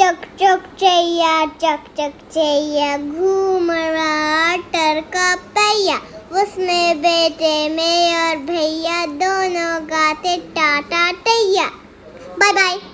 चक चक चैया, चक चक चैया घूम रहा टर का पैया। उसमें बेटे, में और भैया दोनों गाते टाटा टैया। Bye bye.